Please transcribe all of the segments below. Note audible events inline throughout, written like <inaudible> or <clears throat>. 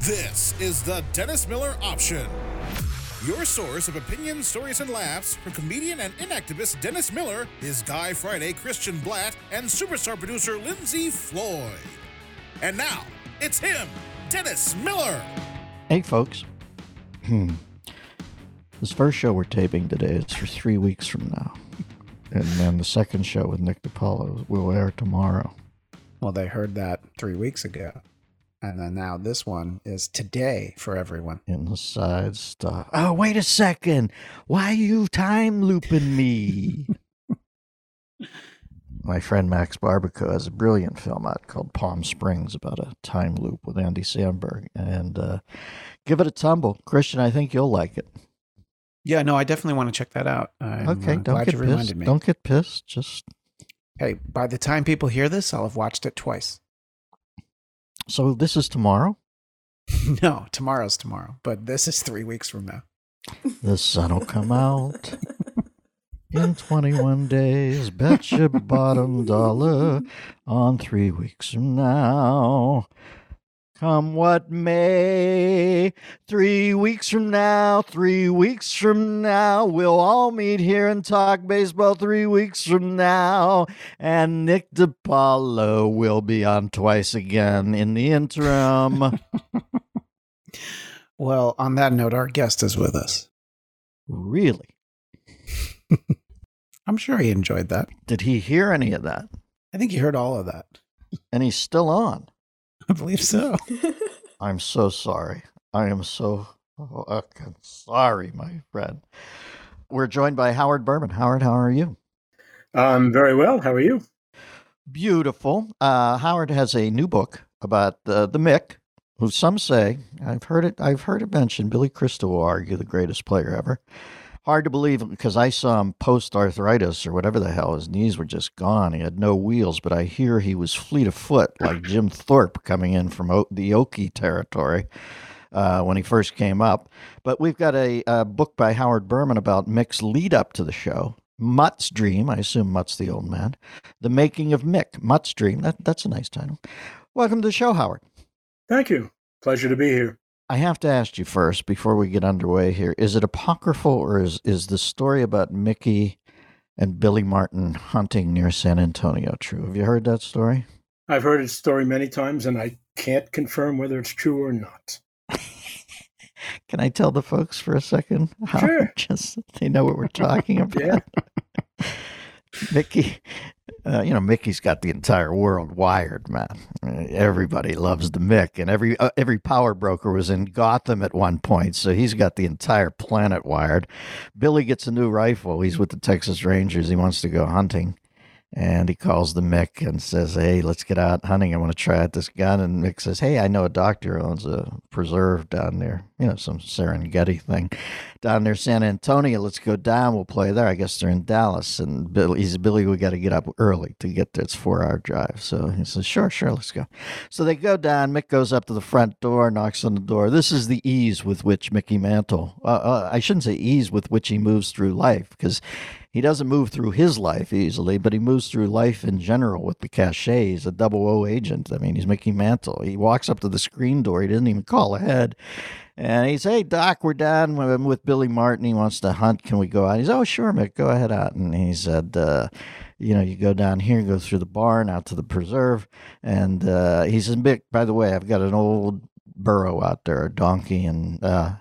This is the Dennis Miller Option. Your source of opinions, stories, and laughs from comedian and inactivist Dennis Miller, his Guy Friday Christian Blatt, and superstar producer Lindsey Floyd. And now, it's him, Dennis Miller. Hey, folks. Hmm. This first show we're taping today is for three weeks from now. And then the second show with Nick DiPaolo will air tomorrow. Well, they heard that three weeks ago. And then now this one is today for everyone. Inside the stuff. Oh, wait a second. Why are you time looping me? <laughs> My friend Max Barbakow has a brilliant film out called Palm Springs about a time loop with Andy Samberg. And uh, give it a tumble. Christian, I think you'll like it. Yeah, no, I definitely want to check that out. I'm, okay, uh, don't get pissed. Don't get pissed. Just Hey, by the time people hear this, I'll have watched it twice. So this is tomorrow. <laughs> no, tomorrow's tomorrow, but this is three weeks from now. The sun will come out in 21 days. Bet your bottom dollar on three weeks from now. Come what may, three weeks from now, three weeks from now, we'll all meet here and talk baseball three weeks from now. And Nick DiPaolo will be on twice again in the interim. <laughs> Well, on that note, our guest is with us. really? <laughs> I'm sure he enjoyed that. Did he hear any of that? I think he heard all of that. And he's still on. I believe so. <laughs> I'm so sorry. I am so fucking sorry, my friend. We're joined by Howard Burman. Howard, how are you? Um, very well. How are you? Beautiful. Uh, Howard has a new book about uh, the Mick, who some say I've heard it. I've heard it mentioned. Billy Crystal will argue the greatest player ever. Hard to believe because I saw him post arthritis or whatever the hell. His knees were just gone. He had no wheels, but I hear he was fleet of foot, like Jim Thorpe coming in from o- the Okie territory uh, when he first came up. But we've got a, a book by Howard Burman about Mick's lead up to the show. Mutt's Dream. I assume Mutt's the old man. The Making of Mick. Mutt's Dream. That, that's a nice title. Welcome to the show, Howard. Thank you. Pleasure to be here. I have to ask you first before we get underway here. Is it apocryphal or is, is the story about Mickey and Billy Martin hunting near San Antonio true? Have you heard that story? I've heard its story many times, and I can't confirm whether it's true or not. <laughs> Can I tell the folks for a second? How Sure. <laughs> Just they know what we're talking <laughs> about. Yeah. Mickey, uh, you know, Mickey's got the entire world wired, man. Everybody loves the Mick, and every uh, every power broker was in Gotham at one point, so he's got the entire planet wired. Billy gets a new rifle. He's with the Texas Rangers. He wants to go hunting, and he calls the Mick and says, "Hey, let's get out hunting. I want to try out this gun." And Mick says, "Hey, I know a doctor owns a preserve down there. You know, some Serengeti thing." down near San Antonio. Let's go down. We'll play there. I guess they're in Dallas. And Billy, Billy. We got to get up early to get there. It's four hour drive. So he says, sure, sure, let's go. So they go down. Mick goes up to the front door, knocks on the door. This is the ease with which Mickey Mantle. Uh, uh, I shouldn't say ease with which he moves through life because. He doesn't move through his life easily, but he moves through life in general with the cachet. He's a double O agent. I mean, he's Mickey Mantle. He walks up to the screen door. He doesn't even call ahead. And he's, Hey, Doc, we're done. I'm with Billy Martin. He wants to hunt. Can we go out? He's, Oh, sure, Mick, go ahead out. And he said, uh, You know, you go down here, go through the barn, out to the preserve. And uh, he says, Mick, by the way, I've got an old burro out there, a donkey. And uh,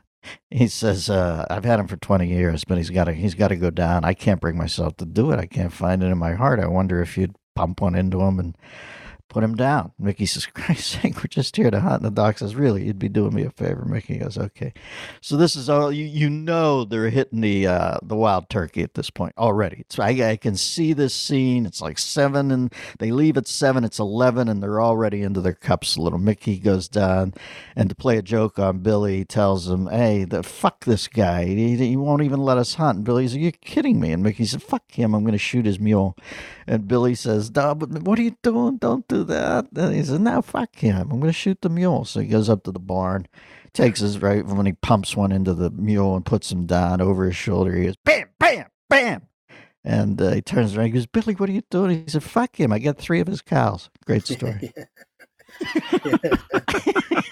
he says, uh, I've had him for 20 years, but he's got to he's got to go down. I can't bring myself to do it. I can't find it in my heart. I wonder if you'd pump one into him and put him down. Mickey says, <laughs> Christ's sake, we're just here to hunt. And the doc says, Really, you'd be doing me a favor. Mickey goes, Okay. So this is all you you know they're hitting the uh the wild turkey at this point already. It's I, I can see this scene. It's like seven and they leave at seven, it's eleven, and they're already into their cups a little. Mickey goes down and to play a joke on Billy, tells him, Hey, the fuck this guy. He, he won't even let us hunt. And Billy says, Are you kidding me? And Mickey said, Fuck him, I'm gonna shoot his mule. And Billy says, "Duh, but what are you doing? Don't do that. And he says, No, fuck him. I'm going to shoot the mule. So he goes up to the barn, takes his rifle, when he pumps one into the mule and puts him down over his shoulder. He goes, Bam, bam, bam. And uh, he turns around. He goes, Billy, what are you doing? He said, Fuck him. I got three of his cows. Great <laughs> story. <laughs>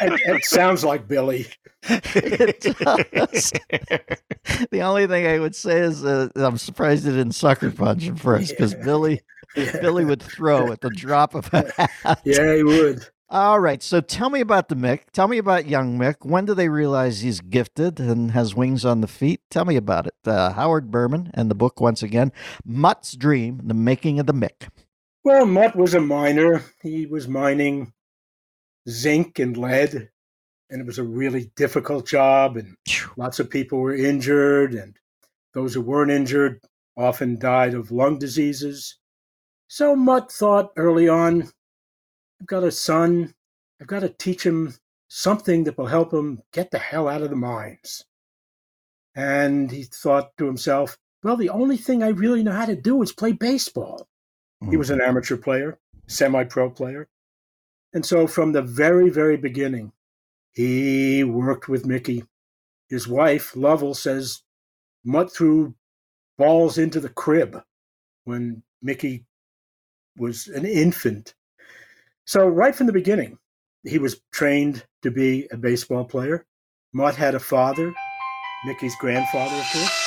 and, and it sounds like Billy. it does. <laughs> the only thing I would say is uh, I'm surprised he didn't sucker punch him first because Yeah. Billy <laughs> Yeah. Billy would throw at the drop of a hat. Yeah, he would. All right. So tell me about the Mick. Tell me about young Mick. When do they realize he's gifted and has wings on the feet? Tell me about it. Uh, Howard Burman and the book once again, Mutt's Dream: The Making of the Mick. Well, Mutt was a miner. He was mining zinc and lead, and it was a really difficult job, and lots of people were injured, and those who weren't injured often died of lung diseases. So Mutt thought early on, I've got a son, I've got to teach him something that will help him get the hell out of the mines. And he thought to himself, well, the only thing I really know how to do is play baseball. He was mm-hmm. an amateur player, semi pro player. And so from the very, very beginning, he worked with Mickey. His wife, Lovell, says Mutt threw balls into the crib when Mickey was an infant. So, right from the beginning, he was trained to be a baseball player. Mutt had a father, Mickey's grandfather, of course.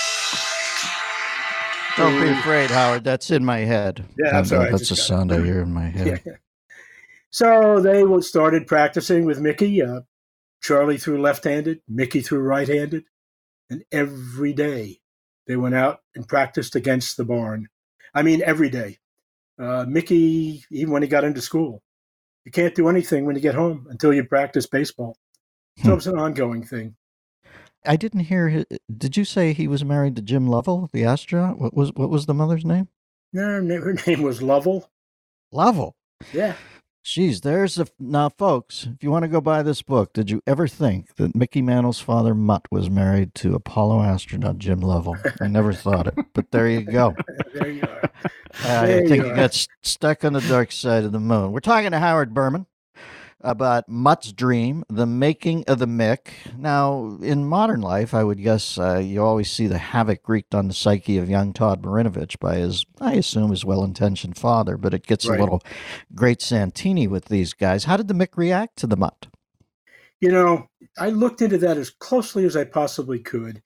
Don't be afraid, Howard. That's in my head. Yeah, I'm sorry, That's a sound I hear in my <laughs> head. Yeah. So they started practicing with Mickey. Uh, Charlie threw left-handed, Mickey threw right-handed, and every day they went out and practiced against the barn. I mean, every day. Uh, Mickey, even when he got into school, you can't do anything when you get home until you practice baseball. So Hmm. it was an ongoing thing. I didn't hear. His, did you say he was married to Jim Lovell, the astronaut? What was what was the mother's name? Na- her name was Lovell. Lovell. Yeah. Jeez, there's a now, folks. If you want to go buy this book, did you ever think that Mickey Mantle's father Mutt was married to Apollo astronaut Jim Lovell? I never thought it, but there you go. <laughs> There you are. I There think you got st- stuck on the dark side of the moon. We're talking to Howard Berman about Mutt's dream, the making of the Mick. Now, in modern life, I would guess uh, you always see the havoc wreaked on the psyche of young Todd Marinovich by his, I assume, his well-intentioned father. But it gets Right. a little great Santini with these guys. How did the Mick react to the Mutt? You know, I looked into that as closely as I possibly could,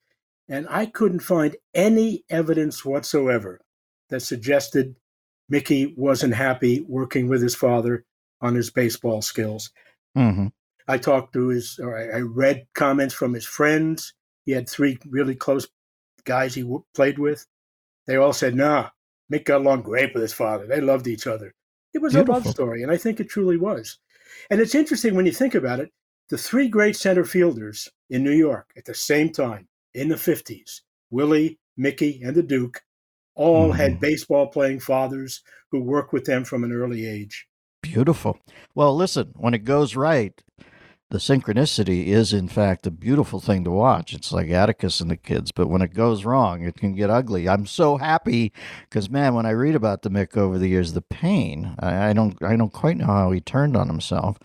and I couldn't find any evidence whatsoever that suggested Mickey wasn't happy working with his father on his baseball skills. Mm-hmm. I talked to his, or I read comments from his friends. He had three really close guys he w- played with. They all said, nah, Mick got along great with his father. They loved each other. It was a love story, and I think it truly was. And it's interesting when you think about it the three great center fielders in New York at the same time in the 50s, Willie, Mickey, and the Duke, all Mhm. had baseball playing fathers who worked with them from an early age. Beautiful. Well, listen, when it goes right, the synchronicity is, in fact, a beautiful thing to watch. It's like Atticus and the kids, but when it goes wrong, it can get ugly. I'm so happy because, man, when I read about the Mick over the years, the pain, I, I don't, I don't quite know how he turned on himself.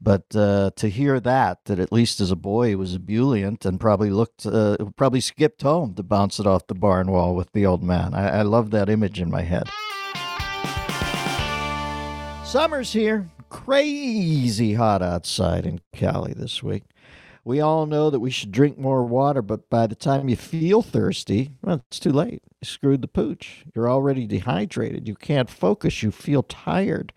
But uh, to hear that, that at least as a boy he was ebullient and probably looked, uh, probably skipped home to bounce it off the barn wall with the old man. I, I love that image in my head. Summer's here. Crazy hot outside in Cali this week. We all know that we should drink more water, but by the time you feel thirsty, well, it's too late. You screwed the pooch. You're already dehydrated. You can't focus. You feel tired.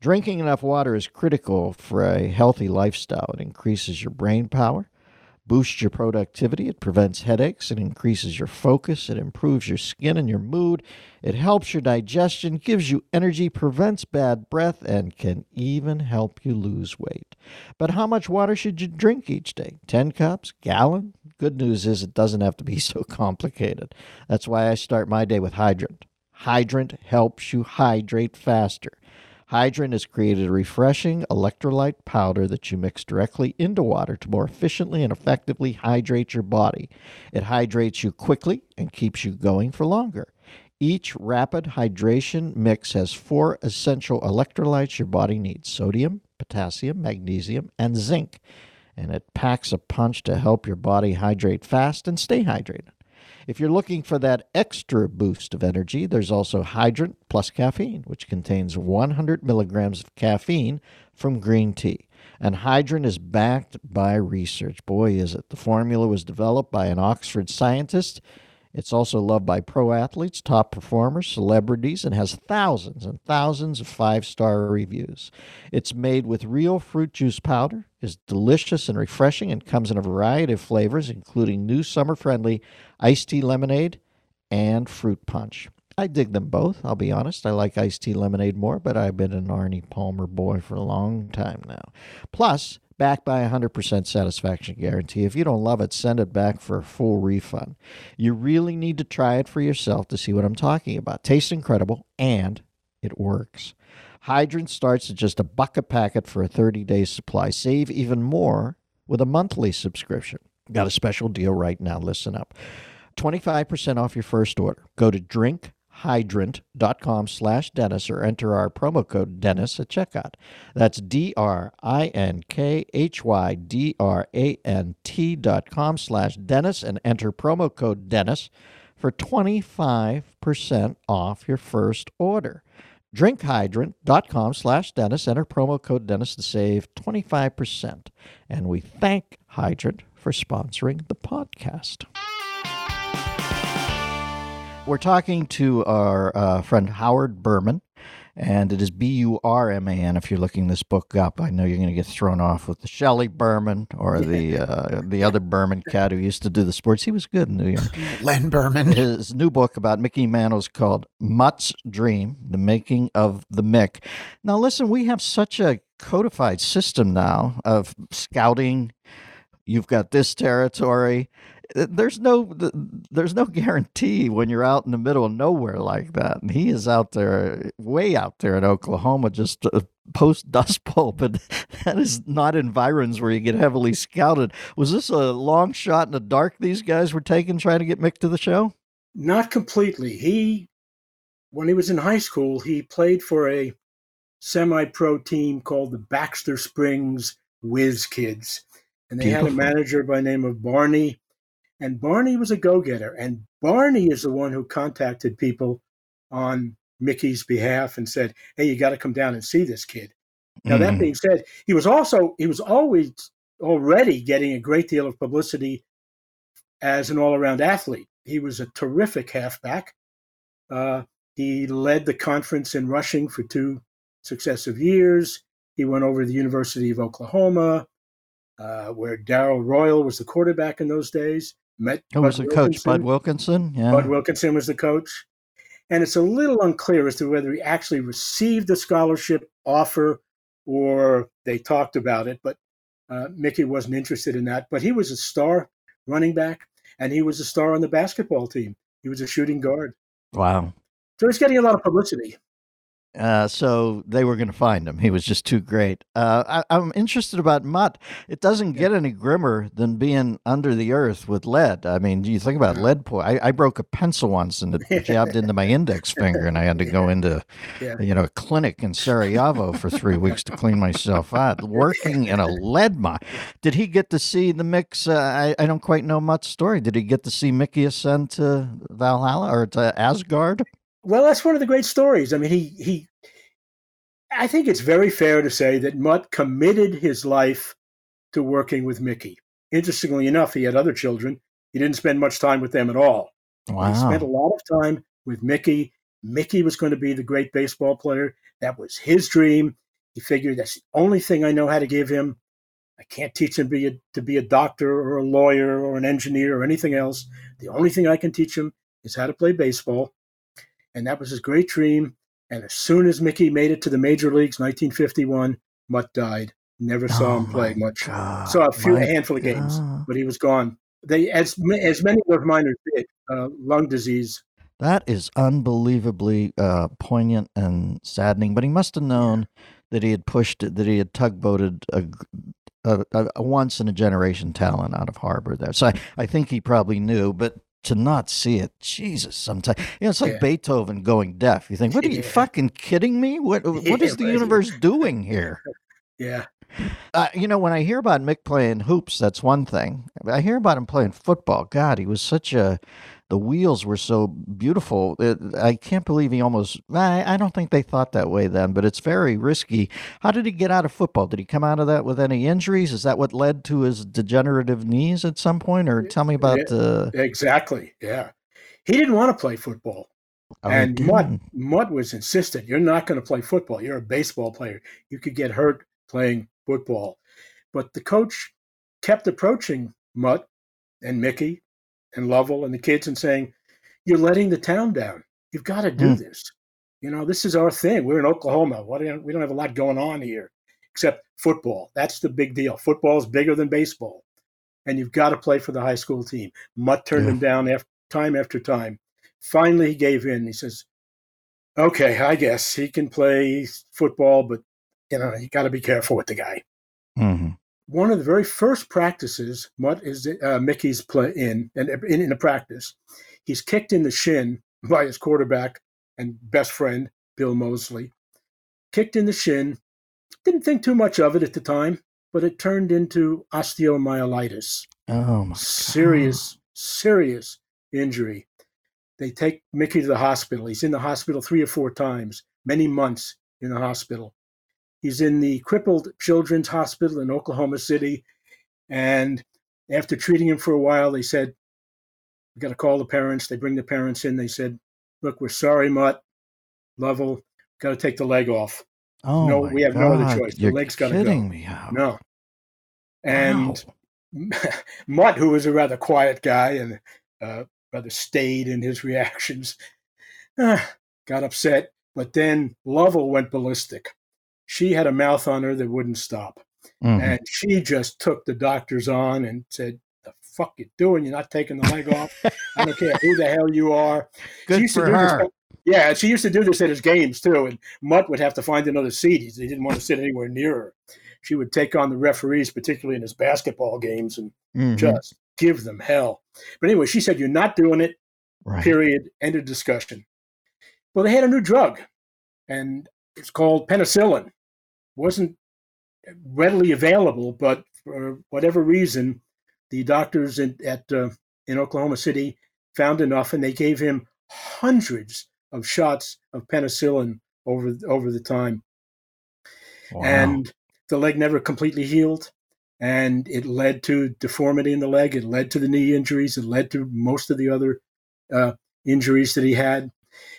Drinking enough water is critical for a healthy lifestyle. It increases your brain power, boosts your productivity, it prevents headaches, it increases your focus, it improves your skin and your mood, it helps your digestion, gives you energy, prevents bad breath, and can even help you lose weight. But how much water should you drink each day? 10 cups? Gallon? Good news is it doesn't have to be <laughs> so complicated. That's why I start my day with Hydrant. Hydrant helps you hydrate faster. Hydrant has created a refreshing electrolyte powder that you mix directly into water to more efficiently and effectively hydrate your body. It hydrates you quickly and keeps you going for longer. Each rapid hydration mix has four essential electrolytes your body needs sodium, potassium, magnesium, and zinc. And it packs a punch to help your body hydrate fast and stay hydrated. If you're looking for that extra boost of energy, there's also Hydrant Plus Caffeine, which contains 100 milligrams of caffeine from green tea. And Hydrant is backed by research. Boy, is it. The formula was developed by an Oxford scientist. It's also loved by pro athletes, top performers, celebrities, and has thousands and thousands of five star reviews. It's made with real fruit juice powder, is delicious and refreshing, and comes in a variety of flavors, including new summer friendly iced tea lemonade and fruit punch. I dig them both. I'll be honest. I like iced tea lemonade more, but I've been an Arnie Palmer boy for a long time now. Plus, backed by a 100% satisfaction guarantee. If you don't love it, send it back for a full refund. You really need to try it for yourself to see what I'm talking about. Tastes incredible and it works. Hydrant starts at just a buck a packet for a 30 day supply. Save even more with a monthly subscription. Got a special deal right now. Listen up 25% off your first order. Go to drink hydrant.com slash Dennis or enter our promo code Dennis at checkout. That's D R I N K H Y D R A N T dot com slash Dennis and enter promo code Dennis for 25% off your first order. Drinkhydrant.com slash Dennis. Enter promo code Dennis to save 25%. And we thank Hydrant for sponsoring the podcast. We're talking to our uh, friend Howard Burman, and it is B U R M A N. If you're looking this book up, I know you're going to get thrown off with the Shelley Berman or the uh, the other Berman cat who used to do the sports. He was good in New York. <laughs> Len Berman. His new book about Mickey Mantle is called Mutt's Dream: The Making of the Mick. Now, listen, we have such a codified system now of scouting. You've got this territory there's no there's no guarantee when you're out in the middle of nowhere like that. And he is out there, way out there in Oklahoma, just uh, post Dust Bowl. But <laughs> that is not environs where you get heavily scouted. Was this a long shot in the dark these guys were taking trying to get Mick to the show? Not completely. He, when he was in high school, he played for a semi-pro team called the Baxter Springs Whiz Kids, and they had a manager by name of Barney and Barney was a go getter. And Barney is the one who contacted people on Mickey's behalf and said, Hey, you got to come down and see this kid. Now, mm. that being said, he was also, he was always already getting a great deal of publicity as an all around athlete. He was a terrific halfback. Uh, he led the conference in rushing for two successive years. He went over to the University of Oklahoma, uh, where Darrell Royal was the quarterback in those days. Met Who was the Wilkinson. coach? Bud Wilkinson. Yeah. Bud Wilkinson was the coach, and it's a little unclear as to whether he actually received the scholarship offer or they talked about it. But uh, Mickey wasn't interested in that. But he was a star running back, and he was a star on the basketball team. He was a shooting guard. Wow. So he's getting a lot of publicity. Uh, so they were going to find him. He was just too great. Uh, I, am interested about Mutt. It doesn't get any grimmer than being under the earth with lead. I mean, do you think about lead poison? I, I, broke a pencil once and it <laughs> jabbed into my index finger, and I had to go into, yeah. you know, a clinic in Sarajevo for three weeks to clean myself out. Working in a lead mine. Did he get to see the mix? Uh, I, I don't quite know Mutt's story. Did he get to see Mickey ascend to Valhalla or to Asgard? Well, that's one of the great stories. I mean, he he. I think it's very fair to say that Mutt committed his life to working with Mickey. Interestingly enough, he had other children. He didn't spend much time with them at all. Wow. He spent a lot of time with Mickey. Mickey was going to be the great baseball player. That was his dream. He figured that's the only thing I know how to give him. I can't teach him be a, to be a doctor or a lawyer or an engineer or anything else. The only thing I can teach him is how to play baseball and that was his great dream. And as soon as Mickey made it to the major leagues, 1951, Mutt died. Never saw oh him play much. God, saw a few, a handful of games, God. but he was gone. They, as as many of the miners did, uh, lung disease. That is unbelievably uh, poignant and saddening. But he must have known that he had pushed, that he had tugboated a, a, a, once in a generation talent out of Harbor there. So I, I think he probably knew. But to not see it. Jesus, sometimes you know it's like yeah. Beethoven going deaf. You think, what are you <laughs> yeah. fucking kidding me? What what is the universe doing here? <laughs> Yeah, Uh, you know, when I hear about Mick playing hoops, that's one thing. I hear about him playing football. God, he was such a. The wheels were so beautiful. It, I can't believe he almost. I, I don't think they thought that way then, but it's very risky. How did he get out of football? Did he come out of that with any injuries? Is that what led to his degenerative knees at some point? Or tell me about the. Exactly. Yeah. He didn't want to play football. Oh, and Mutt. Mutt was insistent. You're not going to play football. You're a baseball player. You could get hurt playing football. But the coach kept approaching Mutt and Mickey and Lovell and the kids and saying, You're letting the town down. You've got to do Hmm. this. You know, this is our thing. We're in Oklahoma. What do you- we don't have a lot going on here except football. That's the big deal. Football is bigger than baseball. And you've got to play for the high school team. Mutt turned Yeah. him down after, time after time. Finally, he gave in. He says, Okay, I guess he can play football, but you know, you got to be careful with the guy. Mhm. One of the very first practices Mutt is uh, Mickey's play in, and in, in a practice, he's kicked in the shin <laughs> by his quarterback and best friend Bill Mosley. Kicked in the shin. Didn't think too much of it at the time, but it turned into osteomyelitis Oh, my serious, serious injury. They take Mickey to the hospital. He's in the hospital three or four times, many months in the hospital. He's in the crippled children's hospital in Oklahoma City. And after treating him for a while, they said, We got to call the parents. They bring the parents in. They said, Look, we're sorry, Mutt, Lovell, got to take the leg off. Oh, No, we have no other choice. The You're leg's gotta go. kidding me. Howard. No. And Wow. <laughs> Mutt, who was a rather quiet guy and uh, rather staid in his <laughs> reactions, uh, <sighs> got upset. But then Lovell went ballistic. She had a mouth on her that wouldn't stop. Mhm. And she just took the doctors on and said, The fuck you doing? You're not taking the leg off. I don't care who the hell you are. She Good for do this- her. yeah, she used to do this at his games too. And Mutt would have to find another seat. He didn't want to sit anywhere near her. She would take on the referees, particularly in his basketball games, and Mhm. just give them hell. But anyway, she said, You're not doing it, Right. period. End of discussion. Well, they had a new drug, and it's called penicillin. Wasn't readily available, but for whatever reason, the doctors in, at uh, in Oklahoma City found enough, and they gave him hundreds of shots of penicillin over over the time Wow. and the leg never completely healed and it led to deformity in the leg it led to the knee injuries it led to most of the other uh, injuries that he had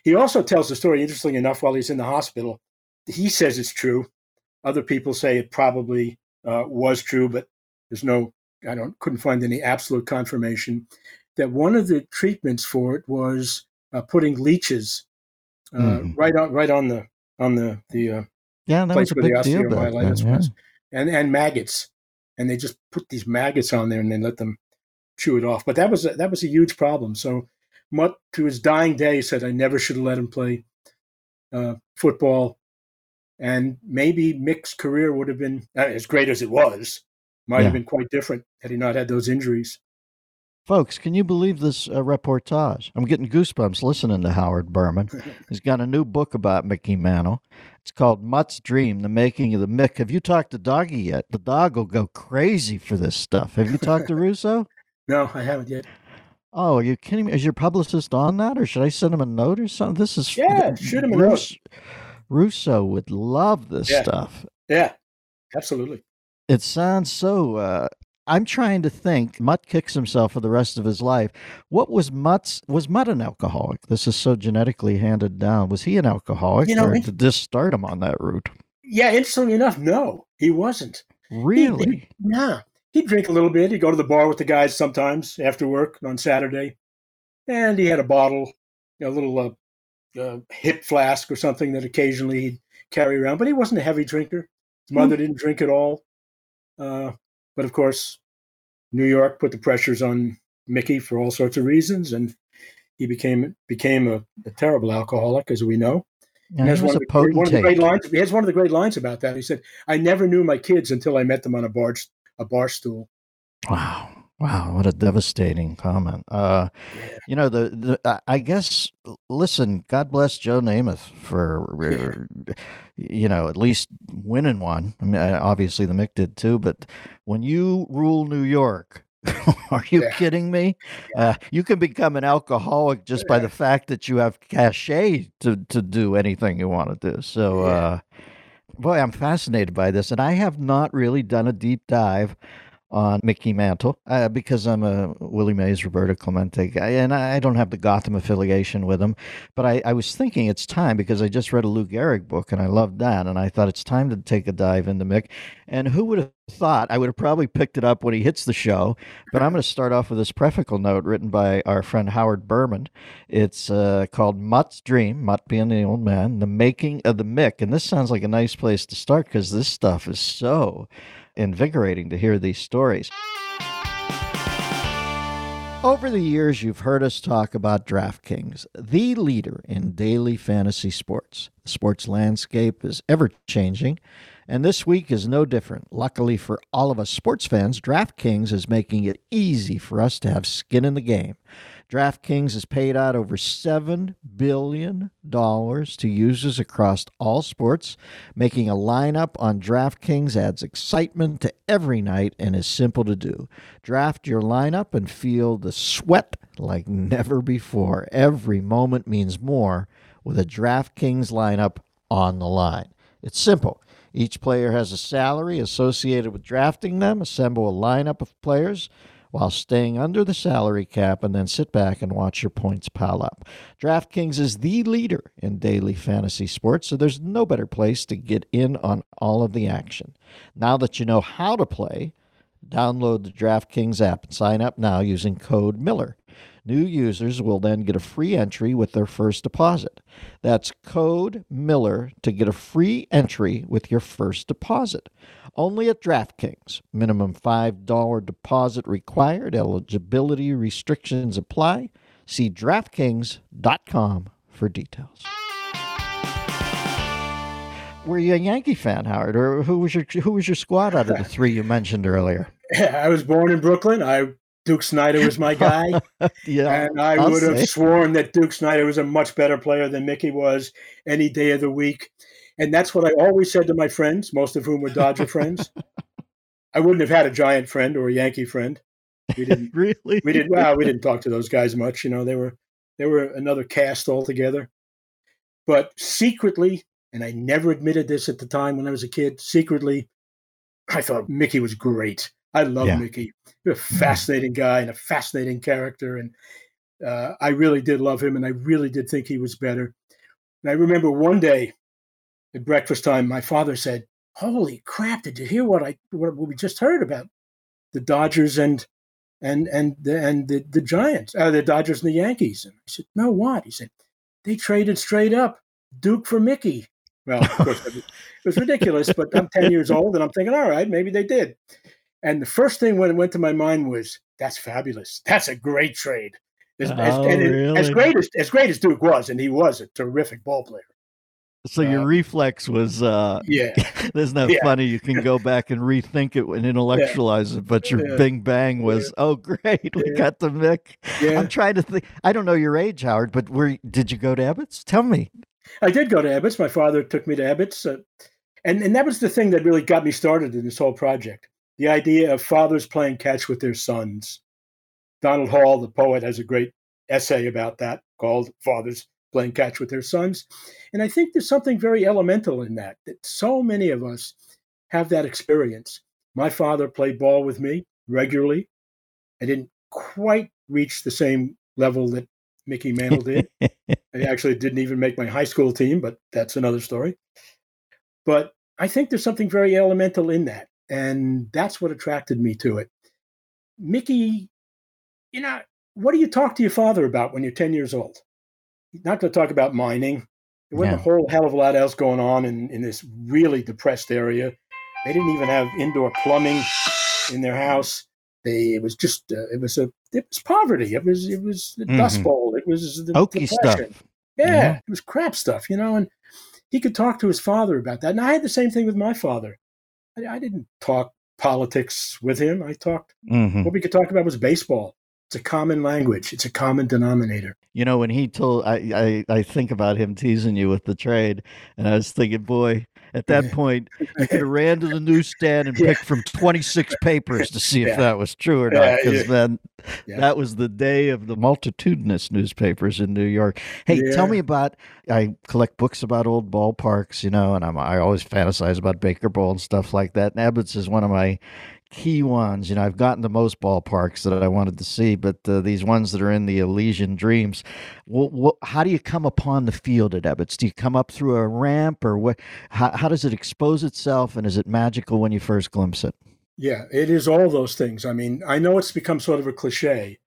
he also tells the story interesting enough while he's in the hospital he says it's true other people say it probably uh, was true but there's no i don't couldn't find any absolute confirmation that one of the treatments for it was uh, putting leeches uh, Mhm. right on right on the on the the uh, yeah, that place was a where the big deal back then. osteomyelitis Yeah. was, and and maggots, and they just put these maggots on there and then let them chew it off. But that was a, that was a huge problem. So Mutt, to his dying day, said, "I never should have let him play uh, football." And maybe Mick's career would have been uh, as great as it was. Might Yeah. have been quite different had he not had those injuries. Folks, can you believe this uh, reportage? I'm getting goosebumps listening to Howard Burman. <laughs> He's got a new book about Mickey Mantle. It's called Mutt's Dream, The Making of the Mick. Have you talked to Doggy yet? The dog will go crazy for this stuff. Have you talked to <laughs> Russo? no, I haven't yet. Oh, are you kidding me? Is your publicist on that, or should I send him a note or something? This is Yeah, shoot him a note. Rus- Russo would love this Yeah. stuff. Yeah, absolutely. It sounds so. Uh, I'm trying to think. Mutt kicks himself for the rest of his life. What was Mutt's? Was Mutt an alcoholic? This is so genetically handed down. Was he an alcoholic, You know, or he- did this start him on that route? Yeah, interestingly enough, no, he wasn't. Really? he- yeah. He'd drink a little bit. He'd go to the bar with the guys sometimes after work on Saturday. And he had a bottle, a little uh, uh, hip flask or something that occasionally he'd carry around. But he wasn't a heavy drinker. His mother didn't drink at all. Uh, but of course, New York put the pressures on Mickey for all sorts of reasons. And he became became a, a terrible alcoholic, as we know. Yeah, And he that's was one a of, the, great- one of the great lines. He has one of the great lines about that. He said, "I never knew my kids until I met them on a bar a bar stool." Wow. Wow, what a devastating comment. Uh, Yeah. you know, the, the I- guess listen, God bless Joe Namath for <laughs> you know, at least winning one. I mean, uh, obviously the Mick did too, but when you rule New York, <laughs> are you Yeah. kidding me? Uh, you can become an alcoholic just by the fact that you have cachet to to do anything you want to do. So, Yeah. uh, boy, I'm fascinated by this, and I have not really done a deep dive on Mickey Mantle uh, because I'm a Willie Mays, Roberto Clemente guy, and I don't have the Gotham affiliation with him. But I, I was thinking it's time because I just read a Lou Gehrig book and I loved that, and I thought it's time to take a dive into Mick. And who would have thought I would have probably picked it up when he hits the show? But I'm going to start off with this prefacial note written by our friend Howard Burman. It's uh, called Mutt's Dream, Mutt being the old man, the making of the Mick. And this sounds like a nice place to start because this stuff is so invigorating to hear these stories. Over the years, you've heard us talk about DraftKings, the leader in daily fantasy sports. The sports landscape is ever changing, and this week is no different. Luckily for all of us sports fans, DraftKings is making it easy for us to have skin in the game. DraftKings has paid out over $7 billion to users across all sports, making a lineup on DraftKings adds excitement to every night and is simple to do. Draft your lineup and feel the sweat like never before. Every moment means more with a DraftKings lineup on the line. It's simple. Each player has a salary associated with drafting them. Assemble a lineup of players while staying under the salary cap and then sit back and watch your points pile up. DraftKings is the leader in daily fantasy sports, so there's no better place to get in on all of the action. Now that you know how to play, download the DraftKings app and sign up now using code Miller. New users will then get a free entry with their first deposit. That's code Miller to get a free entry with your first deposit. Only at DraftKings. Minimum $5 deposit required. Eligibility restrictions apply. See DraftKings.com for details. Were you a Yankee fan, Howard, or who was your who was your squad out of the three you mentioned earlier? <laughs> I was born in Brooklyn. I Duke Snider was my guy. <laughs> yeah, and I I'll would have sworn that Duke Snider was a much better player than Mickey was any day of the week. And that's what I always said to my friends, most of whom were Dodger friends. <laughs> I wouldn't have had a Giant friend or a Yankee friend. We didn't. <laughs> really. We didn't. Well, we didn't talk to those guys much. You know, they were they were another cast altogether. But secretly, and I never admitted this at the time when I was a kid. Secretly, I thought Mickey was great. I love Yeah. Mickey. He's a fascinating guy and a fascinating character, and uh, I really did love him, and I really did think he was better. And I remember one day at breakfast time, my father said, "Holy crap! Did you hear what I what we just heard about the Dodgers and and and the and the, the Giants, uh, the Dodgers and the Yankees?" And I said, "No, what?" He said, "They traded straight up Duke for Mickey." Well, of course, it was ridiculous, but I'm 10 years <laughs> old and I'm thinking, all right, maybe they did. And the first thing when it went to my mind was, that's fabulous. That's a great trade. As, as- Oh, and it- as great as as great as Duke was, and he was a terrific ball player. So your Uh, reflex was uh Yeah, <laughs> there's no Yeah. funny you can <laughs> go back and rethink it and intellectualize it, but your Yeah. bing bang was oh great, we Yeah. got the Mick. yeah. I'm trying to think I don't know your age, Howard, but where did you go to Ebbets? Tell me. I did go to Ebbets. My father took me to Ebbets, uh, and and that was the thing that really got me started in this whole project. The idea of fathers playing catch with their sons. Donald Hall, the poet, has a great essay about that called "Fathers Playing Catch with Their Sons," and I think there's something very elemental in that. That so many of us have that experience. My father played ball with me regularly. I didn't quite reach the same level that Mickey Mantle did. <laughs> I actually didn't even make my high school team, but that's another story. But I think there's something very elemental in that. And that's what attracted me to it. Mickey, you know, what do you talk to your father about when you're 10 years old? Not to talk about mining. There wasn't Yeah. a whole hell of a lot else going on in, in this really depressed area. They didn't even have indoor plumbing in their house. They, it was just, uh, it was a, it was poverty. It was, it was the Dust Mhm. Bowl. It was the depression. stuff. Yeah, Yeah. it was crap stuff, you know. And he could talk to his father about that. And I had the same thing with my father. I, I didn't talk politics with him. I talked. Mhm. What we could talk about was baseball. It's a common language. It's a common denominator. You know, when he told, I, I, I think about him teasing you with the trade, and I was thinking, boy, at that <laughs> point, you could have ran to the newsstand and Yeah. picked from 26 papers to see if Yeah. that was true or not, because yeah. then that was the day of the multitudinous newspapers in New York. Hey, tell me about. I collect books about old ballparks, you know, and I'm I always fantasize about Baker Bowl and stuff like that. And Ebbets is one of my key ones. You know, I've gotten to most ballparks that I wanted to see, but uh, these ones that are in the Elysian dreams, wh- wh- how do you come upon the field at Ebbets? Do you come up through a ramp, or what? How, how does it expose itself, and is it magical when you first glimpse it? Yeah, it is all those things. I mean, I know it's become sort of a cliche,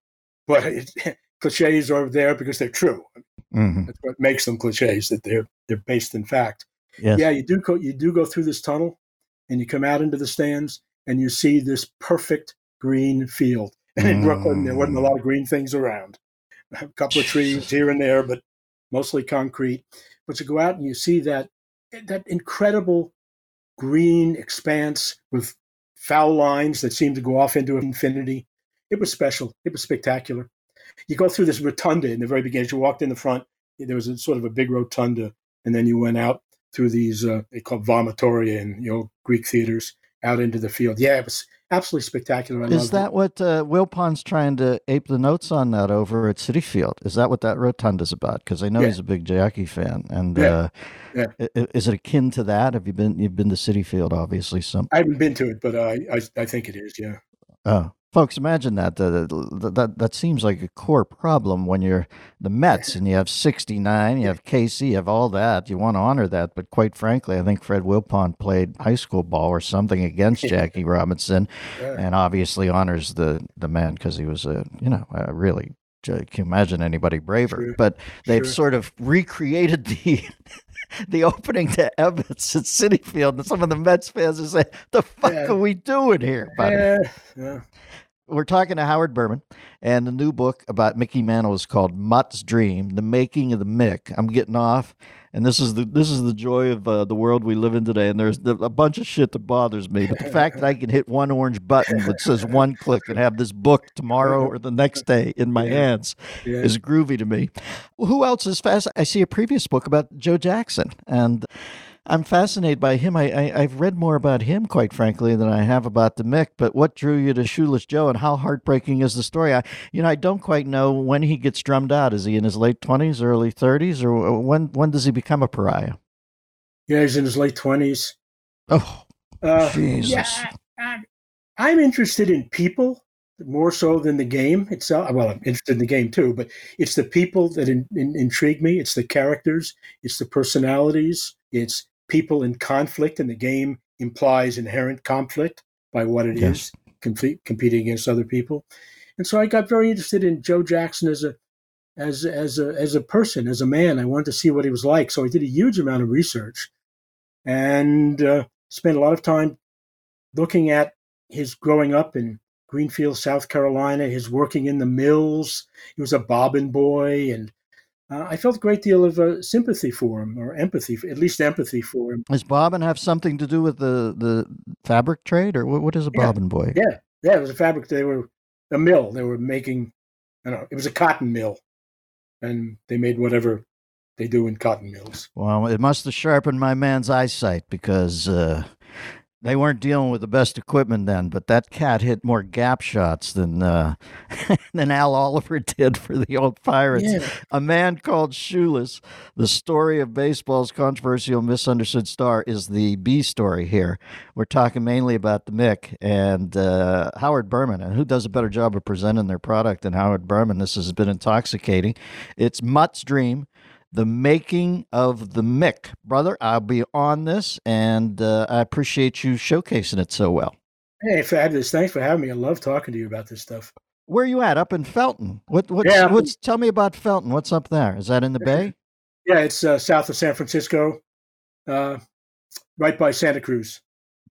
but it, <laughs> cliches are there because they're true. Mm-hmm. That's what makes them cliches that they're they're based in fact. Yes. Yeah, you do go you do go through this tunnel, and you come out into the stands, and you see this perfect green field. And <laughs> in Brooklyn, there wasn't a lot of green things around. A couple of trees here and there, but mostly concrete. But you go out and you see that that incredible green expanse with foul lines that seem to go off into infinity. It was special. It was spectacular. You go through this rotunda in the very beginning. As you walked in the front, there was a sort of a big rotunda, and then you went out through these uh, they call vomitoria in you know Greek theaters out into the field. Yeah, it was absolutely spectacular. I Is that it. what uh, Wilpon's trying to ape the notes on that over at Citi Field? Is that what that rotunda's about? Because I know Yeah. he's a big Jackie fan, and Yeah. uh, Yeah. is it akin to that? Have you been? You've been to Citi Field, obviously. Some I haven't been to it, but I, I I think it is. Yeah. oh, folks, imagine that. That that that, seems like a core problem when you're the Mets and you have '69, you have KC, you have all that. You want to honor that, but quite frankly, I think Fred Wilpon played high school ball or something against <laughs> Jackie Robinson. yeah. and obviously honors the the man because he was a you know a really can you imagine anybody braver but they've sort of recreated the <laughs> the opening to Ebbets at <laughs> Citi Field and some of the Mets fans are saying the fuck Yeah. are we doing here buddy? Yeah, yeah. We're talking to Howard Burman, and the new book about Mickey Mantle is called Mutt's Dream: The Making of the Mick. I'm getting off, and this is the this is the joy of uh, the world we live in today. And there's a bunch of shit that bothers me, but the <laughs> fact that I can hit one orange button that says one click and have this book tomorrow or the next day in my Yeah. hands yeah. is groovy to me. Who else is fast? I see a previous book about Joe Jackson, and I'm fascinated by him. I, I I've read more about him, quite frankly, than I have about the Mick. But what drew you to Shoeless Joe, and how heartbreaking is the story? I you know I don't quite know when he gets drummed out. Is he in his late twenties, early thirties, or when when does he become a pariah? yeah, he's in his late twenties. Oh Uh, Jesus! Yeah, I, I'm interested in people more so than the game itself. Well, I'm interested in the game too, but it's the people that in, in, intrigue me. It's the characters. It's the personalities. It's people in conflict, and the game implies inherent conflict by what it is, Yes. complete, competing against other people. And so I got very interested in Joe Jackson as a as as a as a person, as a man. I wanted to see what he was like. So I did a huge amount of research and uh, spent a lot of time looking at his growing up in Greenville, South Carolina, his working in the mills. He was a bobbin boy, and uh, I felt a great deal of uh, sympathy for him, or empathy, at least empathy for him. Does bobbin have something to do with the the fabric trade, or what, what is a Yeah. bobbin boy? Yeah, yeah, it was a fabric. They were a mill. They were making, I don't know, it was a cotton mill, and they made whatever they do in cotton mills. Well, it must have sharpened my man's eyesight because uh, they weren't dealing with the best equipment then. But that cat hit more gap shots than uh, <laughs> than Al Oliver did for the old Pirates. Yeah. A man called Shoeless. The story of baseball's controversial, misunderstood star is the B story here. We're talking mainly about the Mick and uh, Howard Burman. And who does a better job of presenting their product than Howard Burman? This has been intoxicating. It's Mutt's Dream the making of the Mick. Brother, I'll be on this, and uh, I appreciate you showcasing it so well. Hey, fabulous! Thanks for having me. I love talking to you about this stuff. Where are you at? Up in Felton. What? What's, Yeah. what's? Tell me about Felton. What's up there? Is that in the Bay? <laughs> Yeah, it's uh, south of San Francisco, uh, right by Santa Cruz.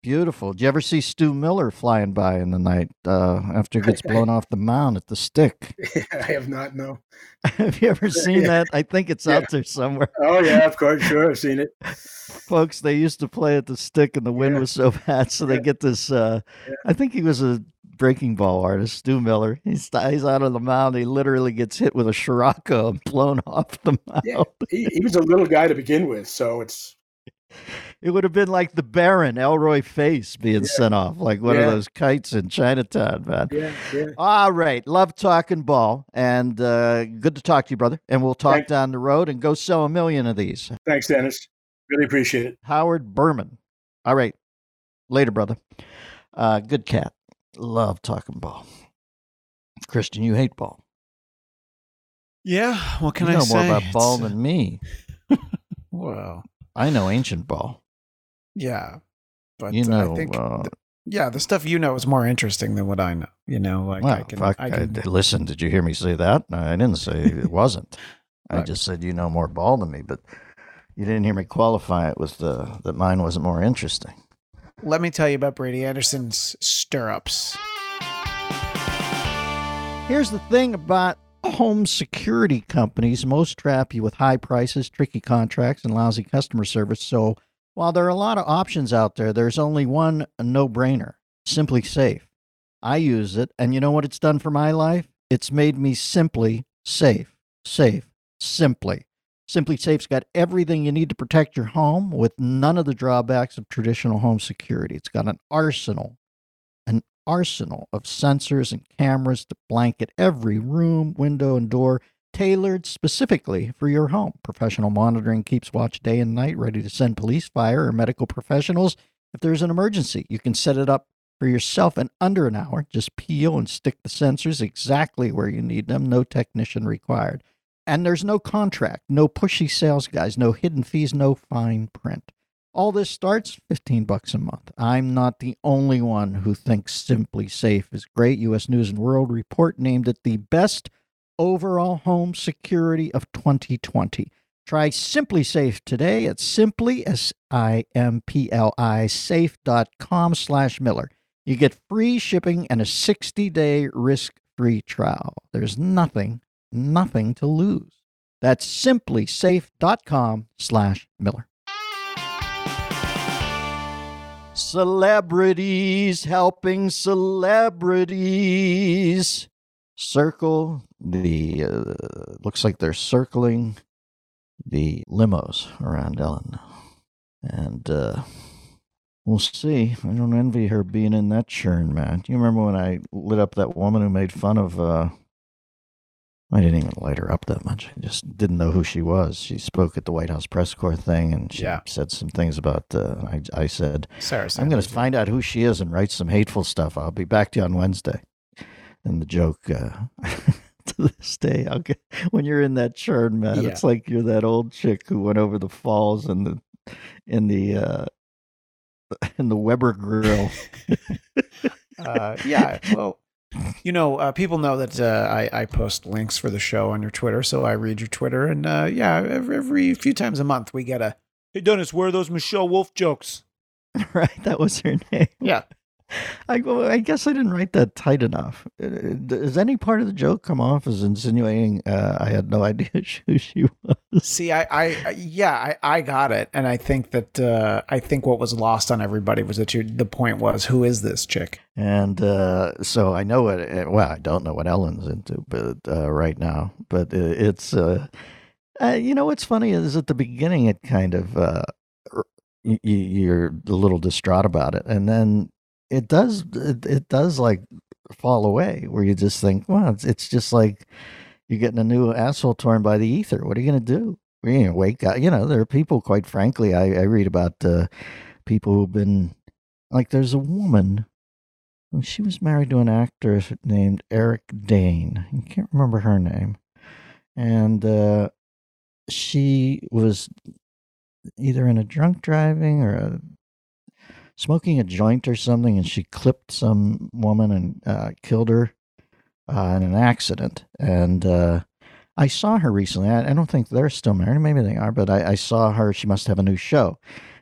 Beautiful. Did you ever see Stu Miller flying by in the night uh, after he gets blown off the mound at the stick? <laughs> I have not, no. <laughs> Have you ever seen Yeah. that? I think it's Yeah. out there somewhere. Oh, yeah, of course, <laughs> sure, I've seen it. Folks, they used to play at the stick and the wind Yeah. was so bad. So they get this. Uh. I think he was a breaking ball artist, Stu Miller. He's, he's out of the mound. He literally gets hit with a Scirocco and blown off the mound. Yeah, he, he was a little guy to begin with, so it's It would have been like the Baron, Elroy Face, being Yeah. sent off like one Yeah. of those kites in Chinatown, man. yeah, yeah. All right. Love talking ball. And uh, good to talk to you, brother. And we'll talk Thanks. down the road and go sell a million of these. Thanks, Dennis. Really appreciate it. Howard Burman. All right. Later, brother. Uh, good cat. Love talking ball. Christian, you hate ball. Yeah. What can you I know say? more about ball It's, than me. <laughs> Well, I know ancient ball. yeah, but you know, I think uh, yeah, the stuff you know is more interesting than what I know. You know, like well, I can, fuck, I I listen, did you hear me say that? I didn't say it <laughs> wasn't. I just said you know more ball than me, but you didn't hear me qualify it with the that mine wasn't more interesting. let me tell you about Brady Anderson's stirrups. Here's the thing about home security companies most trap you with high prices, tricky contracts, and lousy customer service. So while there are a lot of options out there, there's only one no brainer SimpliSafe. I use it, and you know what it's done for my life? It's made me simply safe. Safe. Simply. SimpliSafe's got everything you need to protect your home with none of the drawbacks of traditional home security. It's got an arsenal arsenal of sensors and cameras to blanket every room, window, and door, tailored specifically for your home. Professional monitoring keeps watch day and night, ready to send police, fire, or medical professionals if there's an emergency. You can set it up for yourself in under an hour. Just peel and stick the sensors exactly where you need them, no technician required. And there's no contract, no pushy sales guys, no hidden fees, no fine print. All this starts 15 bucks a month. I'm not the only one who thinks SimpliSafe is great. US News and World Report named it the best overall home security of 2020. Try SimpliSafe today at simply s i m p l i safe.com slash Miller. You get free shipping and a 60-day risk-free trial. There's nothing, nothing to lose. That's simplisafe.com slash Miller. Celebrities helping celebrities. Circle the, uh, looks like they're circling the limos around Ellen. And uh, we'll see. I don't envy her being in that churn, man. You remember when I lit up that woman who made fun of, uh, I didn't even light her up that much. I just didn't know who she was. She spoke at the White House press corps thing, and she Yeah. said some things about. Uh, I, I said, Sarah, "I'm going to find out who she is and write some hateful stuff. I'll be back to you on Wednesday." And the joke uh, <laughs> to this day, I'll get, when you're in that churn, man, Yeah. it's like you're that old chick who went over the falls in the in the uh, <laughs> in the Weber grill. <laughs> uh, yeah, well, you know, uh, people know that uh, I, I post links for the show on your Twitter, so I read your Twitter, and uh, yeah, every, every few times a month we get a Hey Dennis, where are those Michelle Wolf jokes? <laughs> right, that was her name. Yeah. <laughs> I, well, I guess I didn't write that tight enough. Uh, Does any part of the joke come off as insinuating uh, I had no <laughs> idea who she was? See, I, I, yeah, I, I got it, and I think that uh, I think what was lost on everybody was that you, the point was, who is this chick? And uh, so I know what. uh, Well, I don't know what Ellen's into, but uh, right now, but uh, it's. Uh, uh, you know what's funny is at the beginning it kind of uh, you're a little distraught about it, and then it does it, it does like fall away where you just think, well, it's it's just like you're getting a new asshole torn by the ether. What are you gonna do? What are you gonna wake up? You know, there are people. Quite frankly, I, I read about uh, people who've been like. There's a woman. well, She was married to an actor named Eric Dane. I can't remember her name, and uh, she was either in a drunk driving or a smoking a joint or something, and she clipped some woman and uh, killed her uh, in an accident. And uh, I saw her recently. I, I don't think they're still married. Maybe they are, but I, I saw her. She must have a new show.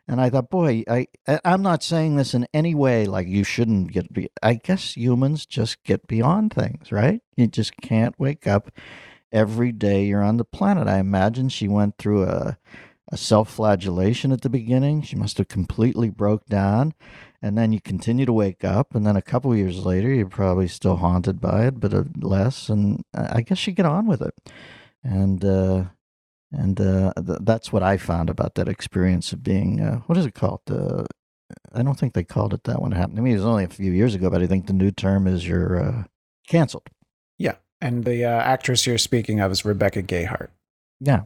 And I thought, boy, I I'm not saying this in any way like you shouldn't get. Be, I guess humans just get beyond things, right? You just can't wake up every day you're on the planet. I imagine she went through a a self-flagellation at the beginning. She must have completely broke down, and then you continue to wake up, and then a couple of years later, you're probably still haunted by it, but uh, less. And I I guess you get on with it, and. uh and uh, th- that's what I found about that experience of being uh, what is it called? Uh, I don't think they called it that when it happened to me. It was only a few years ago, but I think the new term is you're uh, canceled. Yeah. And the uh, actress you're speaking of is Rebecca Gayhart. Yeah,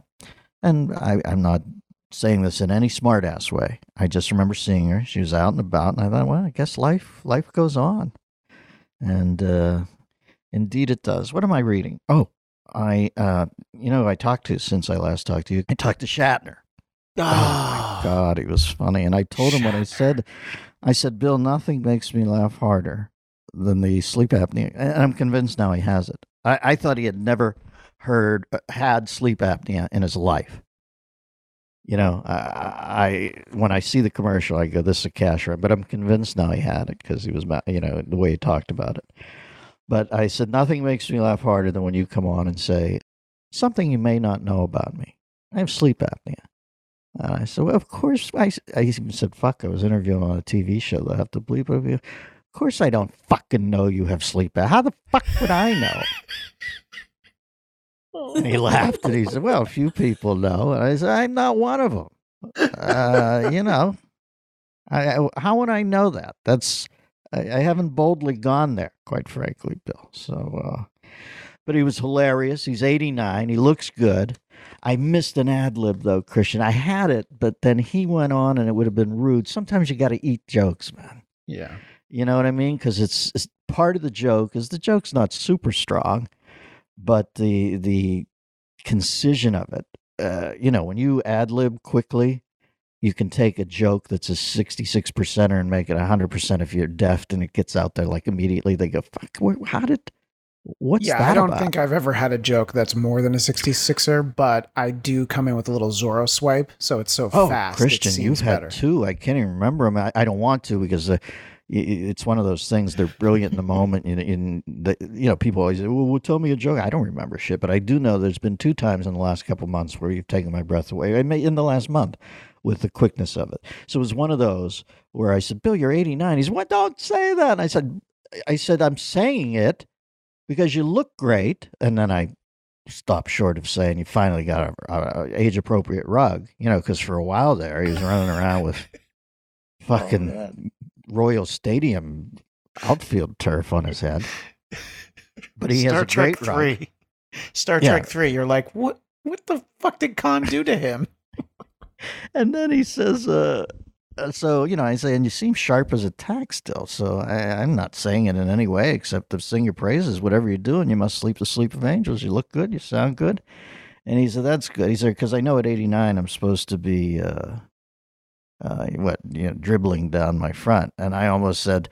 and I, I'm not saying this in any smartass way. I just remember seeing her. She was out and about, and I thought, well, I guess life life goes on, and uh, indeed it does. What am I reading? Oh, I uh, you know I talked to since I last talked to you. I talked to Shatner. Oh my God, he was funny. And I told him what I said. I said, Bill, nothing makes me laugh harder than the sleep apnea. And I'm convinced now he has it. I, I thought he had never heard, uh, had sleep apnea in his life. You know, I, I when I see the commercial, I go, "This is a cash run," but I'm convinced now he had it because he was, you know, the way he talked about it. But I said, nothing makes me laugh harder than when you come on and say something you may not know about me. I have sleep apnea. And I said, well, of course. I, I even said, fuck, I was interviewing on a TV show that I have to bleep it. Of course, I don't fucking know you have sleep apnea. How the fuck would I know? And he laughed and he said, well, a few people know. And I said, I'm not one of them. Uh, you know, I, I, how would I know that? That's, I, I haven't boldly gone there, quite frankly, Bill. So, uh, but he was hilarious. He's 89. He looks good. I missed an ad lib though, Christian. I had it, but then he went on and it would have been rude. Sometimes you got to eat jokes, man. Yeah. You know what I mean? Because it's, it's part of the joke is the joke's not super strong, but the the concision of it. Uh, you know, when you ad lib quickly, you can take a joke that's a sixty-six percenter and make it hundred percent if you're deft, and it gets out there like immediately. They go, "Fuck, how did? What's yeah, that I don't about?" think I've ever had a joke that's more than a 66er, but I do come in with a little Zorro swipe, so it's so Oh, fast. Christian, you've seems had two. I can't even remember them. I, I don't want to because uh, it's one of those things. They're brilliant in the moment. In, in the, you know, people always say, "Well, well, tell me a joke." I don't remember shit, but I do know there's been two times in the last couple months where you've taken my breath away. I may in the last month with the quickness of it. So it was one of those where I said, "Bill, you're 89." He said, "What? Don't say that." And I said, "I said I'm saying it because you look great." And then I stopped short of saying you finally got a, a age appropriate rug, you know, because for a while there he was running around with <laughs> oh, fucking Royal Stadium outfield turf on his head. But he Star has a Trek great three. Star Yeah. Trek three. You're like, what? What the fuck did Khan do to him? <laughs> And then he says, uh, uh, so, you know, I say, and you seem sharp as a tack still. So I, I'm not saying it in any way except to sing your praises. Whatever you're doing, you must sleep the sleep of angels. You look good. You sound good. And he said, that's good. He said, because I know at 89, I'm supposed to be, uh, uh, what, you know, dribbling down my front. And I almost said,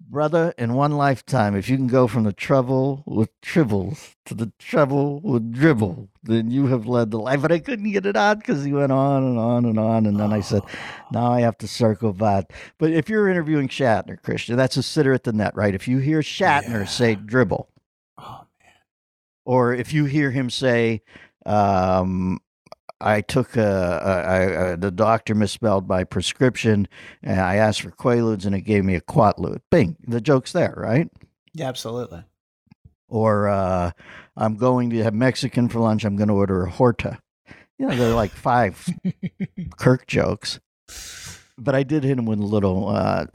brother, in one lifetime, if you can go from the trouble with tribbles to the trouble with dribble, then you have led the life. But I couldn't get it out because he went on and on and on. And then I said, now I have to circle back. But if you're interviewing Shatner, Christian, that's a sitter at the net, right? If you hear Shatner Yeah. say dribble, Oh, or if you hear him say, um, I took a, a, I, uh the doctor misspelled my prescription, and I asked for Quaaludes, and it gave me a Quatlude. Bing, the joke's there, right? yeah, absolutely. Or uh, I'm going to have Mexican for lunch. I'm going to order a Horta. You know, they're like five <laughs> Kirk jokes. But I did hit him with a little. Uh,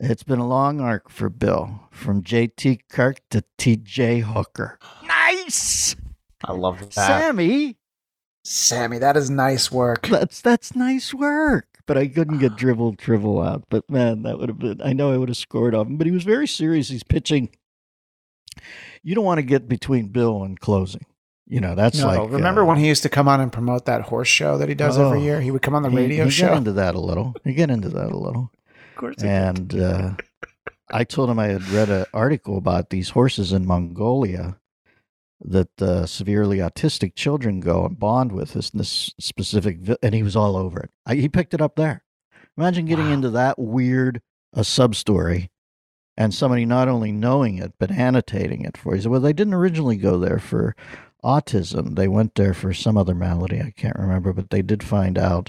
it's been a long arc for Bill from JT Kirk to TJ Hooker. <gasps> Nice, I love that. Sammy. Sammy, that is nice work. That's that's nice work. But I couldn't get <sighs> dribble dribble out. But man, that would have been. I know I would have scored off him. But he was very serious. He's pitching. You don't want to get between Bill and closing. You know that's no, like. remember uh, when he used to come on and promote that horse show that he does every Oh. year? He would come on the he- radio he show. Get into that a little. You get into that a little. of course. and uh, I told him I had read an article about these horses in Mongolia that uh, severely autistic children go and bond with this, this specific, vi- and he was all over it. I, he picked it up there. Imagine getting Wow. into that weird a sub story, and somebody not only knowing it but annotating it for you. So, well, they didn't originally go there for autism. They went there for some other malady. I can't remember, but they did find out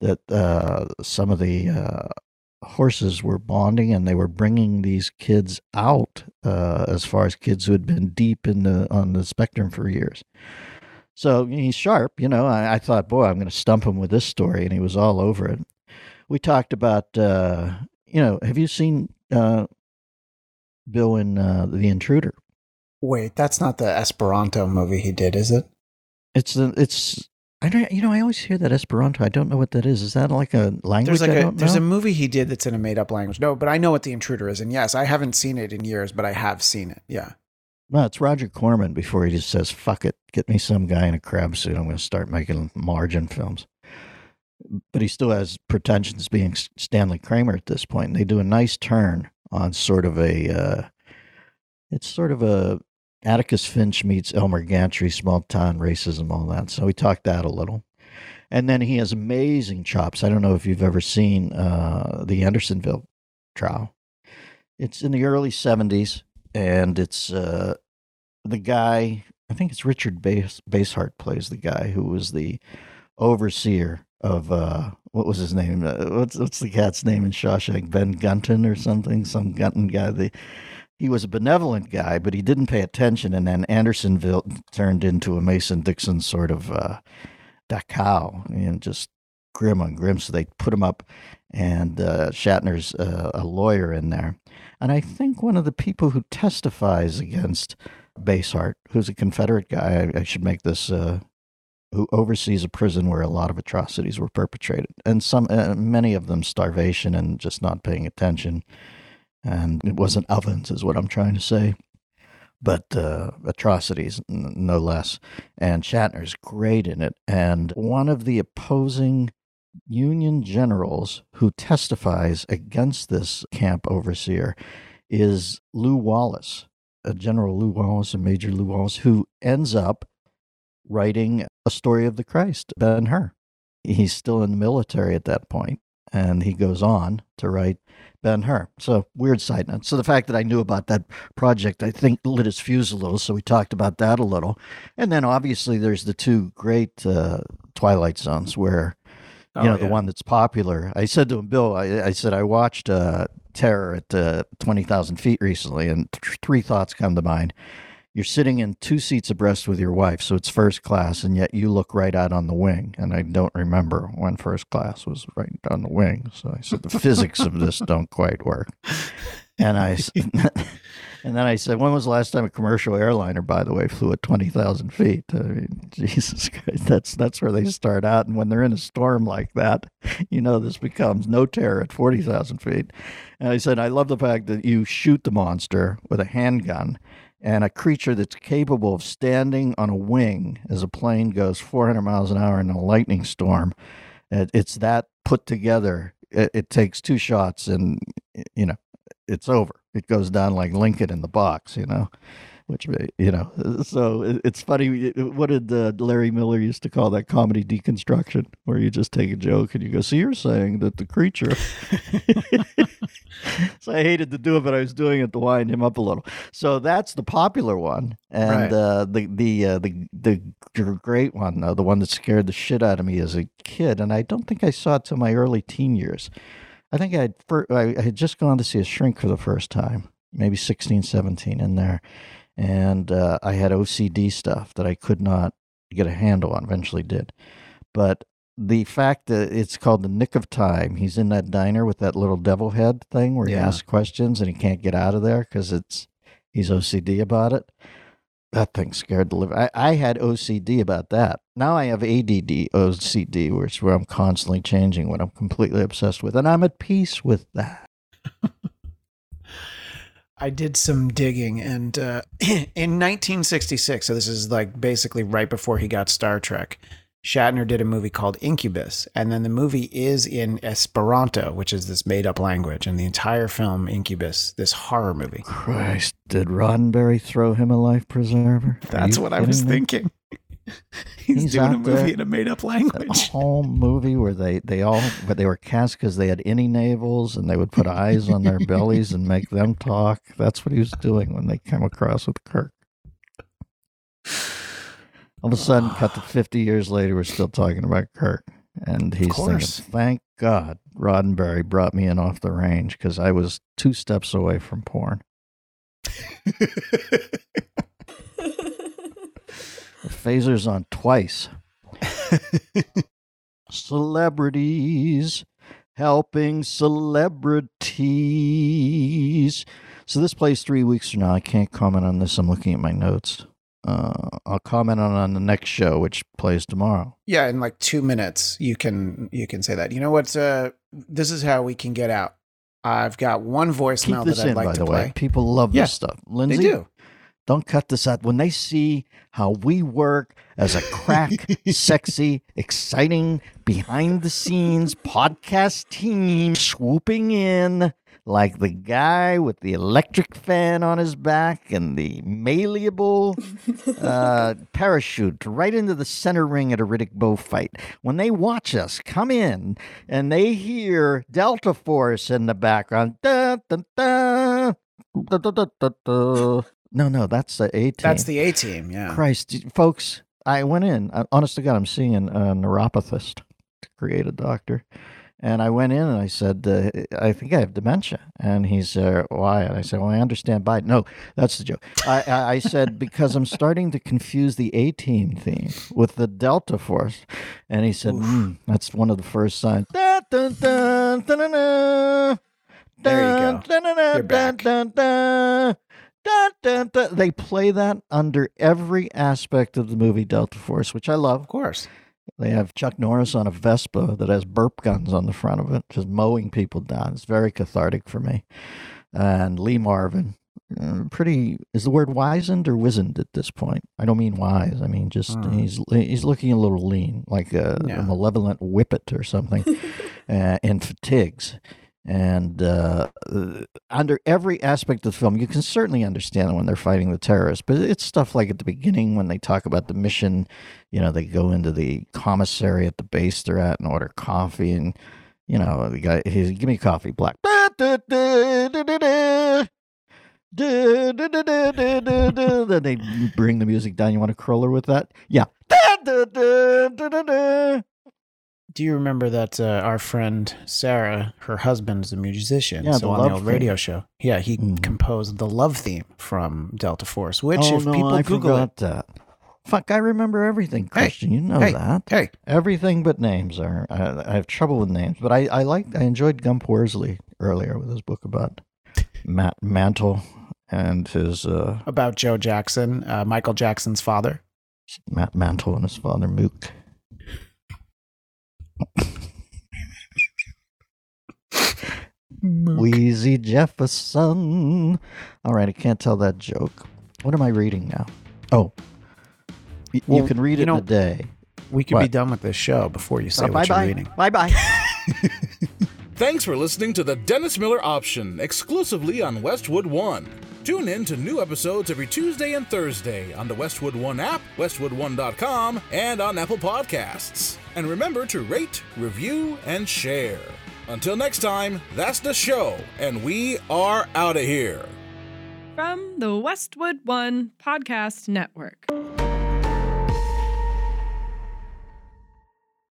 that uh, some of the uh, horses were bonding and they were bringing these kids out uh, as far as kids who had been deep in the on the spectrum for years. So he's sharp, you know. I, I thought, boy, I'm going to stump him with this story, and he was all over it. We talked about, uh, you know, have you seen uh, Bill in uh, The Intruder? Wait, that's not the Esperanto movie he did, is it? It's the it's. I don't, you know, I always hear that Esperanto. I don't know what that is. Is that like a language? There's like a there's a movie he did that's in a made up language. No, but I know what the intruder is, and yes, I haven't seen it in years, but I have seen it. Yeah. No, it's Roger Corman before he just says, fuck it, get me some guy in a crab suit. I'm going to start making margin films. But he still has pretensions being Stanley Kramer at this point. And they do a nice turn on sort of a, uh, it's sort of a Atticus Finch meets Elmer Gantry, small town racism, all that. So we talked that a little. And then he has amazing chops. I don't know if you've ever seen uh, the Andersonville trial. It's in the early 70s and it's uh, the guy. I think it's Richard Base Basehart plays the guy who was the overseer of uh, what was his name? Uh, what's what's the cat's name in Shawshank? Ben Gunton or something? Some Gunton guy. The he was a benevolent guy, but he didn't pay attention, and then Andersonville turned into a Mason Dixon sort of uh, Dachau, and just grim on grim. So they put him up, and uh, Shatner's uh, a lawyer in there. And I think one of the people who testifies against Basehart, who's a Confederate guy, I, I should make this, uh, who oversees a prison where a lot of atrocities were perpetrated, and some, uh, many of them starvation and just not paying attention. And it wasn't ovens, is what I'm trying to say, but uh, atrocities, n- no less. And Shatner's great in it. And one of the opposing Union generals who testifies against this camp overseer is Lew Wallace, a General Lew Wallace, a Major Lew Wallace, who ends up writing a story of the Christ, Ben Hur. He's still in the military at that point, and he goes on to write Ben Hur. So, weird side note. So, the fact that I knew about that project, I think, lit his fuse a little. So, we talked about that a little. And then, obviously, there's the two great uh, Twilight Zones where you Oh, know, the one that's popular. I said to him, Bill, I, I said, I watched uh, Terror at uh, 20,000 feet recently, and th- three thoughts come to mind. You're sitting in two seats abreast with your wife, so it's first class, and yet you look right out on the wing. And I don't remember when first class was right on the wing. So I said, the physics of this don't quite work. And I, <laughs> and then I said, when was the last time a commercial airliner, by the way, flew at twenty thousand feet? I mean, <laughs> Jesus Christ, that's that's where they start out. And when they're in a storm like that, you know this becomes no terror at forty thousand feet. And I said, I love the fact that you shoot the monster with a handgun. And a creature that's capable of standing on a wing as a plane goes 400 miles an hour in a lightning storm. It's that put together. It, it takes two shots, and you know it's over. It goes down like Lincoln in the box, you know, which you know. <laughs> So it's funny. What did uh, Larry Miller used to call that comedy deconstruction, where you just take a joke and you go, "So you're saying that the creature." <laughs> so I hated to do it, but I was doing it to wind him up a little. So that's the popular one, and Right. uh, the the uh, the the great one, though, the one that scared the shit out of me as a kid, and I don't think I saw it till my early teen years. I think I'd fir- I I had just gone to see a shrink for the first time, maybe 16, 17 in there, and uh, I had OCD stuff that I could not get a handle on. Eventually, did, but the fact that it's called the nick of time he's in that diner with that little devil head thing where he Yeah. asks questions and he can't get out of there because it's he's ocd about it that thing scared the living. I, I had ocd about that now i have add ocd which where i'm constantly changing what i'm completely obsessed with and i'm at peace with that <laughs> I did some digging, and uh, <clears throat> in 1966, so this is like basically right before he got Star Trek. Shatner did a movie called Incubus, and then the movie is in Esperanto, which is this made up language, and the entire film Incubus, this horror movie. Christ, did Roddenberry throw him a life preserver? Are That's what I was me? thinking. <laughs> He's, doing a movie in a made up language. A whole movie where they they all but they were cast because they had any navels and they would put eyes on their bellies and make them talk. That's what he was doing when they came across with Kirk. All of a sudden, <sighs> cut to fifty years later, we're still talking about Kirk, and he's thinking, "Thank God Roddenberry brought me in off the range because I was two steps away from porn." <laughs> The phaser's on twice. <laughs> Celebrities helping celebrities. So this plays three weeks from now. I can't comment on this. I'm looking at my notes. Uh, I'll comment on on the next show, which plays tomorrow. Yeah, in like two minutes, you can you can say that. You know what? Uh, this is how we can get out. I've got one voicemail that I'd in, like by to the play. way. People love Yeah, this stuff. They Lindsey, do. Don't cut this out. When they see how we work as a crack, <laughs> sexy, exciting, behind the scenes podcast team swooping in like the guy with the electric fan on his back and the malleable uh, <laughs> parachute right into the center ring at a Riddick Bowe fight. When they watch us come in and they hear Delta Force in the background, da, da, da, no, no, that's the A team. That's the A team. Yeah. Christ, folks. I went in. uh, Honest to God, I'm seeing a neuropathist to create a doctor. And I went in and I said, uh, I think I have dementia. And he's, uh, why? And I said, well, I understand Biden. No, that's the joke. I, I, I said, because I'm starting to confuse the A team theme with the Delta Force. And he said, hmm, that's one of the first signs. Dun, dun, dun, dun, dun. There you go. You're back. Dun, dun, dun. They play that under every aspect of the movie Delta Force, which I love. Of course. They have Chuck Norris on a Vespa that has burp guns on the front of it, just mowing people down. It's very cathartic for me. And Lee Marvin, uh, pretty is the word wizened or wizened at this point? I don't mean wise. I mean just Hmm. he's he's looking a little lean, like a, Yeah. a malevolent whippet or something, <laughs> uh, in fatigues. And uh, uh, under every aspect of the film, you can certainly understand when they're fighting the terrorists. But it's stuff like at the beginning when they talk about the mission. You know, they go into the commissary at the base they're at and order coffee, and you know, the guy he's give me coffee, black. Then they bring the music down. You want to curl her with that? Yeah. Do you remember that uh, our friend Sarah, her husband is a musician? Yeah, so the on the old theme. radio show, yeah, he Mhm. composed the love theme from Delta Force. Which, oh if no, people I Google forgot that. Fuck, I remember everything, Christian. you know hey, that. hey, Everything but names are. I, I have trouble with names, but I I like I enjoyed Gump Worsley earlier with his book about Matt Mantle and his uh, about Joe Jackson, uh, Michael Jackson's father. Matt Mantle and his father Mook. Weezy Jefferson. All right, I can't tell that joke. What am I reading now? Oh, y- you can read you it in know- a day. We could be done with this show before you say bye what you're bye. reading. Bye bye. <laughs> Thanks for listening to the Dennis Miller Option exclusively on Westwood One. Tune in to new episodes every Tuesday and Thursday on the Westwood One app, westwood1.com, and on Apple Podcasts. And remember to rate, review, and share. Until next time, that's the show, and we are out of here. From the Westwood One Podcast Network.